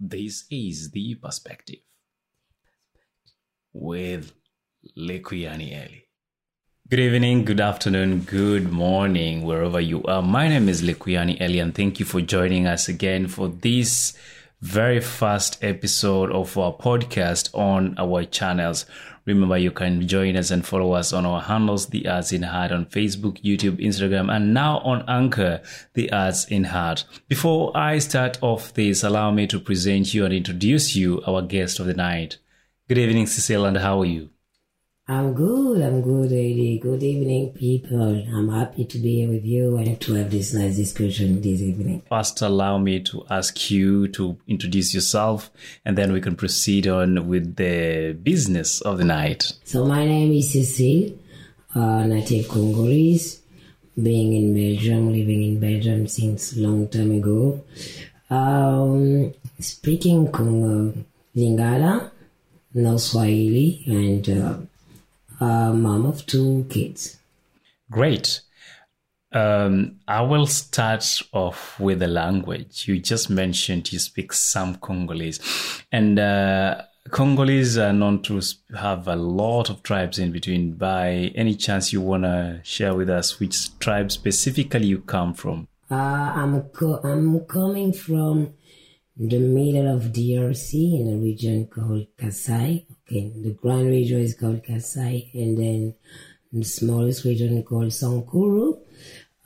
This is The Perspective with Lekuyani Eli. Good evening, good afternoon, good morning, wherever you are. My name is Lekuyani Eli, and thank you for joining us again for this very first episode of our podcast on our channels. Remember, you can join us and follow us on our handles, The Arts in Heart on Facebook, YouTube, Instagram, and now on Anchor, The Arts in Heart. Before I start off this, allow me to present you and introduce you, our guest of the night. Good evening, Cecile, and how are you? I'm good, I'm good, lady. Good evening, people. I'm happy to be here with you and to have this nice discussion this evening. First, allow me to ask you to introduce yourself, and then we can proceed on with the business of the night. So, my name is Cecile, uh, native Congolese, being in Belgium, living in Belgium since long time ago. Um, speaking Congo, Lingala, no Swahili, and uh, a mom of two kids. Great. Um, I will start off with the language. You just mentioned you speak some Congolese, and uh, Congolese are known to have a lot of tribes in between. By any chance, you want to share with us which tribe specifically you come from? Uh, I'm co- I'm coming from the middle of DRC in a region called Kasai. Okay, the grand region is called Kasai, and then the smallest region is called Sankuru.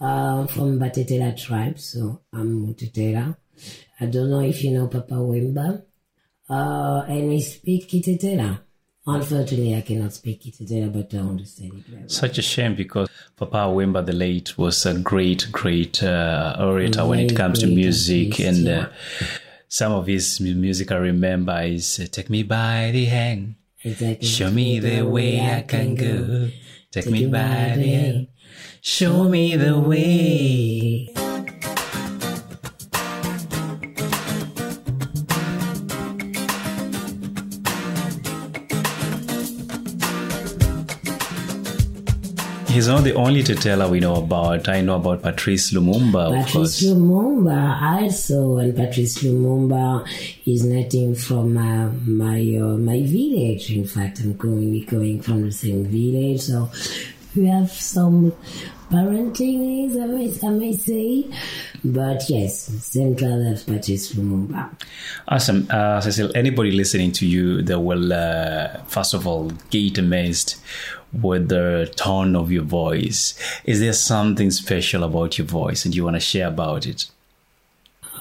Uh, from Batetela tribe, so I'm Mutetela. I don't know if you know Papa Wemba. Uh, and we speak Kitetela. Unfortunately, I cannot speak Kitetela, but I understand it very well. Such a shame because Papa Wemba the late was a great, great uh, orator when it comes to music, artist, and uh, yeah. Some of his mu- music I remember is uh, "Take Me by the Hand." Exactly. Show me the way I can go. Take me by the hand. Show me the way. He's not the only Tetela we know about. I know about Patrice Lumumba, Patrice. Lumumba also, and Patrice Lumumba is nothing from uh, my uh, my village. In fact, I'm going coming from the same village, so we have some parenting, I may, I may say. But yes, same father as Patrice Lumumba. Awesome. Uh, Cecile, anybody listening to you that will, uh, first of all, get amazed with the tone of your voice. Is there something special about your voice and you want to share about it?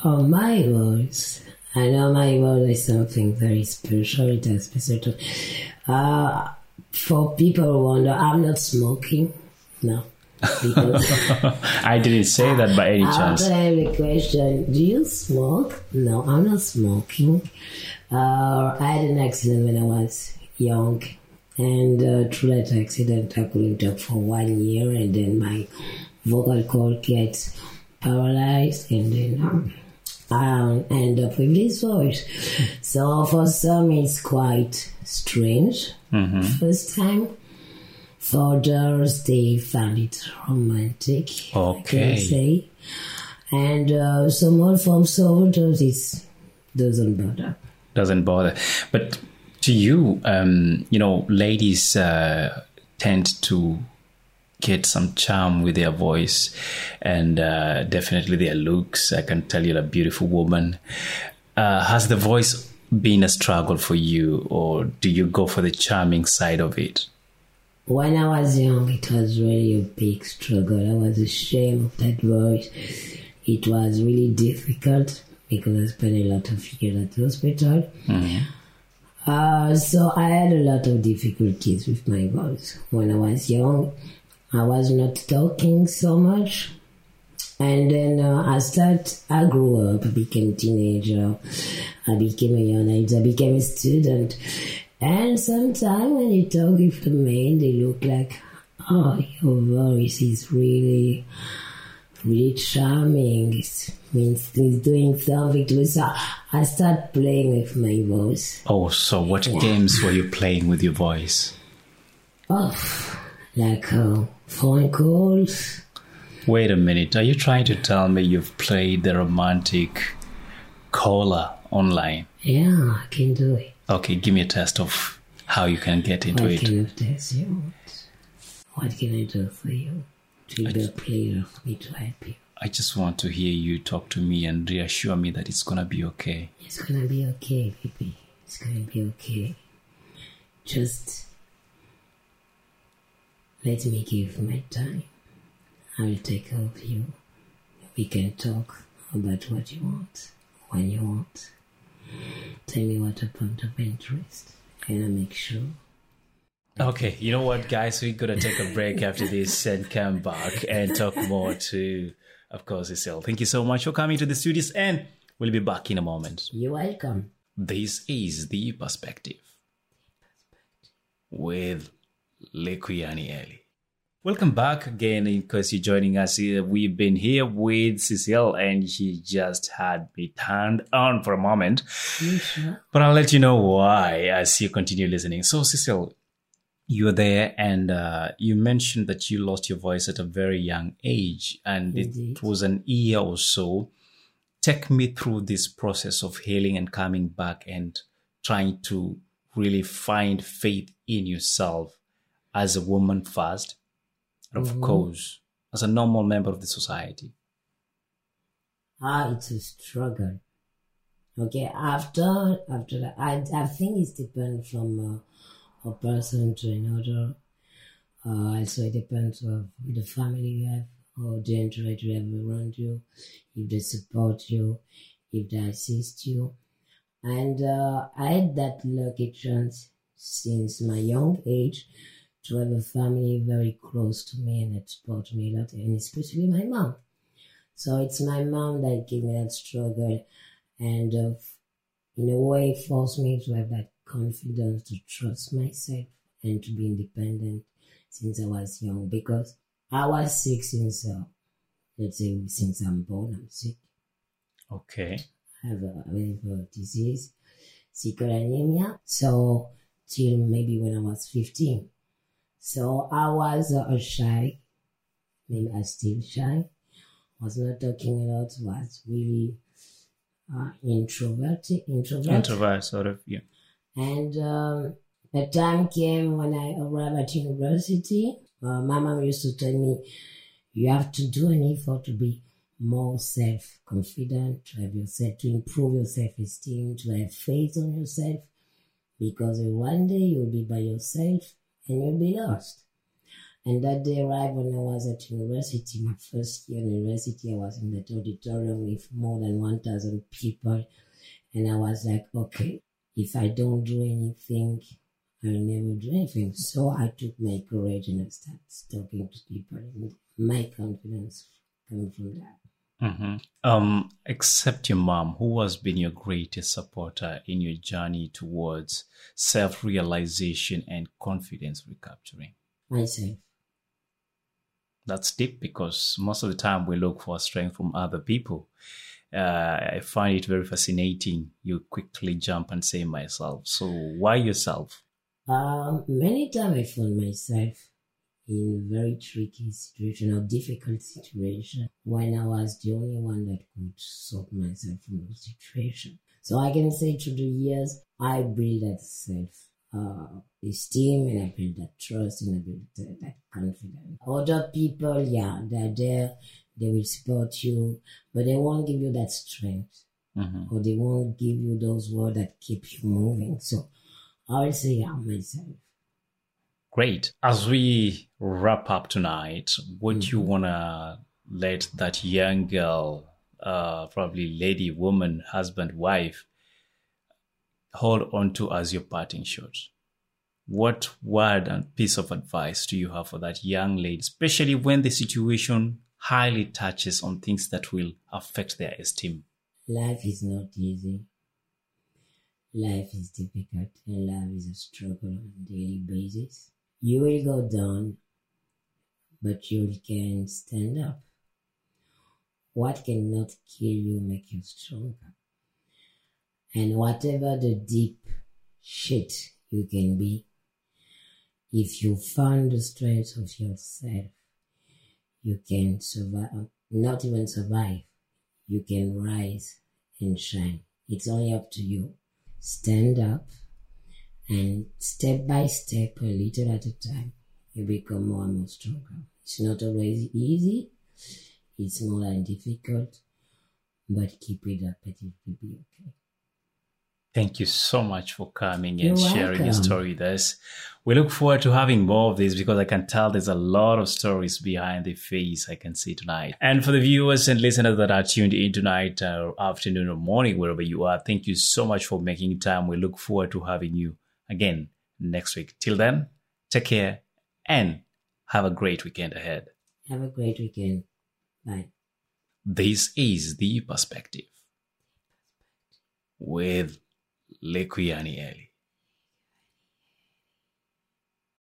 Oh, my voice. I know my voice is something very special. It is special. Uh, for people who wonder, I'm not smoking. No. I didn't say that by any chance. After every question, do you smoke? No, I'm not smoking. Uh, I had an accident when I was young, and uh, through that accident, I couldn't talk for one year, and then my vocal cord gets paralyzed, and then um, I end up with this voice. So for some, it's quite strange. First time. For others, they found it romantic. I Okay. can say. And uh, some more from some others, it doesn't bother. Doesn't bother. But to you, um, you know, ladies uh, tend to get some charm with their voice and uh, definitely their looks. I can tell you're a beautiful woman. Uh, has the voice been a struggle for you, or do you go for the charming side of it? When I was young, it was really a big struggle. I was ashamed of that voice. It was really difficult because I spent a lot of years at the hospital. Uh, so I had a lot of difficulties with my voice. When I was young, I was not talking so much. And then uh, I start. I grew up. I became a teenager. I became a young age. I became a student. And sometimes when you talk with the men, they look like, oh, your voice is really, really charming. It means he's doing something to. So I start playing with my voice. Oh, so what games were you playing with your voice? Oh, like uh, phone calls. Wait a minute. Are you trying to tell me you've played the romantic caller online? Yeah, I can do it. Okay, give me a test of how you can get into What it. of test you want? What can I do for you? To be a for me to help you. I just want to hear you talk to me and reassure me that it's gonna be okay. It's gonna be okay, baby. It's gonna be okay. Just let me give my time. I will take care of you. We can talk about what you want, when you want. Tell me what a point of interest, and I'll make sure. Okay, you know what, guys? We're gonna take a break after this and come back and talk more to, of course, Cecile. Thank you so much for coming to the studios, and we'll be back in a moment. You're welcome. This is the perspective with Lekuyani Eli. Welcome back again. In case you're joining us we've been here with Cecile, and she just had me turned on for a moment. Sure? But I'll let you know why as you continue listening. So, Cecile, you're there, and uh, you mentioned that you lost your voice at a very young age, and Indeed. it was an year or so. Take me through this process of healing and coming back and trying to really find faith in yourself as a woman first, and of Mhm. course, as a normal member of the society. Ah, it's a struggle. Okay, after after that, I I think it's depends from uh, a person to another. Uh, also, it depends of the family you have or the entourage you have around you, if they support you, if they assist you. And uh, I had that lucky chance since my young age to have a family very close to me and that support me a lot, and especially my mom. So it's my mom that gave me that struggle and uh, in a way forced me to have that confidence to trust myself and to be independent since I was young because I was sick since, uh, let's say, since I'm born, I'm sick. Okay. I have a, I have a disease, sickle anemia. So till maybe when I was 15. So I was uh, shy, maybe I still shy, was not talking a lot, was really uh, introverted, introvert. Introvert, sort of, yeah. And um, the time came when I arrived at university. Uh, my mom used to tell me, you have to do an effort to be more self-confident, to have yourself, to improve your self-esteem, to have faith on yourself, because one day you'll be by yourself and you'll be lost. And that day arrived when I was at university, my first year university, I was in that auditorium with more than 1,000 people. And I was like, okay, if I don't do anything, I'll never do anything. So I took my courage and I started talking to people. And my confidence coming from that. Hmm Um, except your mom, who has been your greatest supporter in your journey towards self-realization and confidence recapturing? Myself. That's deep because most of the time we look for strength from other people. Uh, I find it very fascinating. You quickly jump and say myself. So why yourself? Um, many times I found myself in very tricky situation or difficult situation when I was the only one that could sort myself from the situation. So I can say through the years, I built that self uh, esteem and I built that trust and I built that, confidence. Other people, yeah, they're there, they will support you, but they won't give you that strength Mhm. or they won't give you those words that keep you moving. So I will say, yeah, myself. Great. As we wrap up tonight, would you want to let that young girl, uh, probably lady, woman, husband, wife, hold on to as your parting shot? What word and piece of advice do you have for that young lady, especially when the situation highly touches on things that will affect their esteem? Life is not easy. Life is difficult and life is a struggle on a daily basis. You will go down, but you can stand up. What cannot kill you make you stronger. And whatever the deep shit you can be, if you find the strength of yourself, you can survive, not even survive, you can rise and shine It's only up to you. Stand up and step by step, a little at a time, you become more and more stronger. It's not always easy. It's more than difficult, but keep it up and it will be okay. Thank you so much for coming You're and sharing your story with us. We look forward to having more of this because I can tell there's a lot of stories behind the face I can see tonight. And for the viewers and listeners that are tuned in tonight, or afternoon or morning, wherever you are, thank you so much for making time. We look forward to having you again next week. Till then, take care and have a great weekend ahead. Have a great weekend. Bye. This is The Perspective with Lekuyani Eli.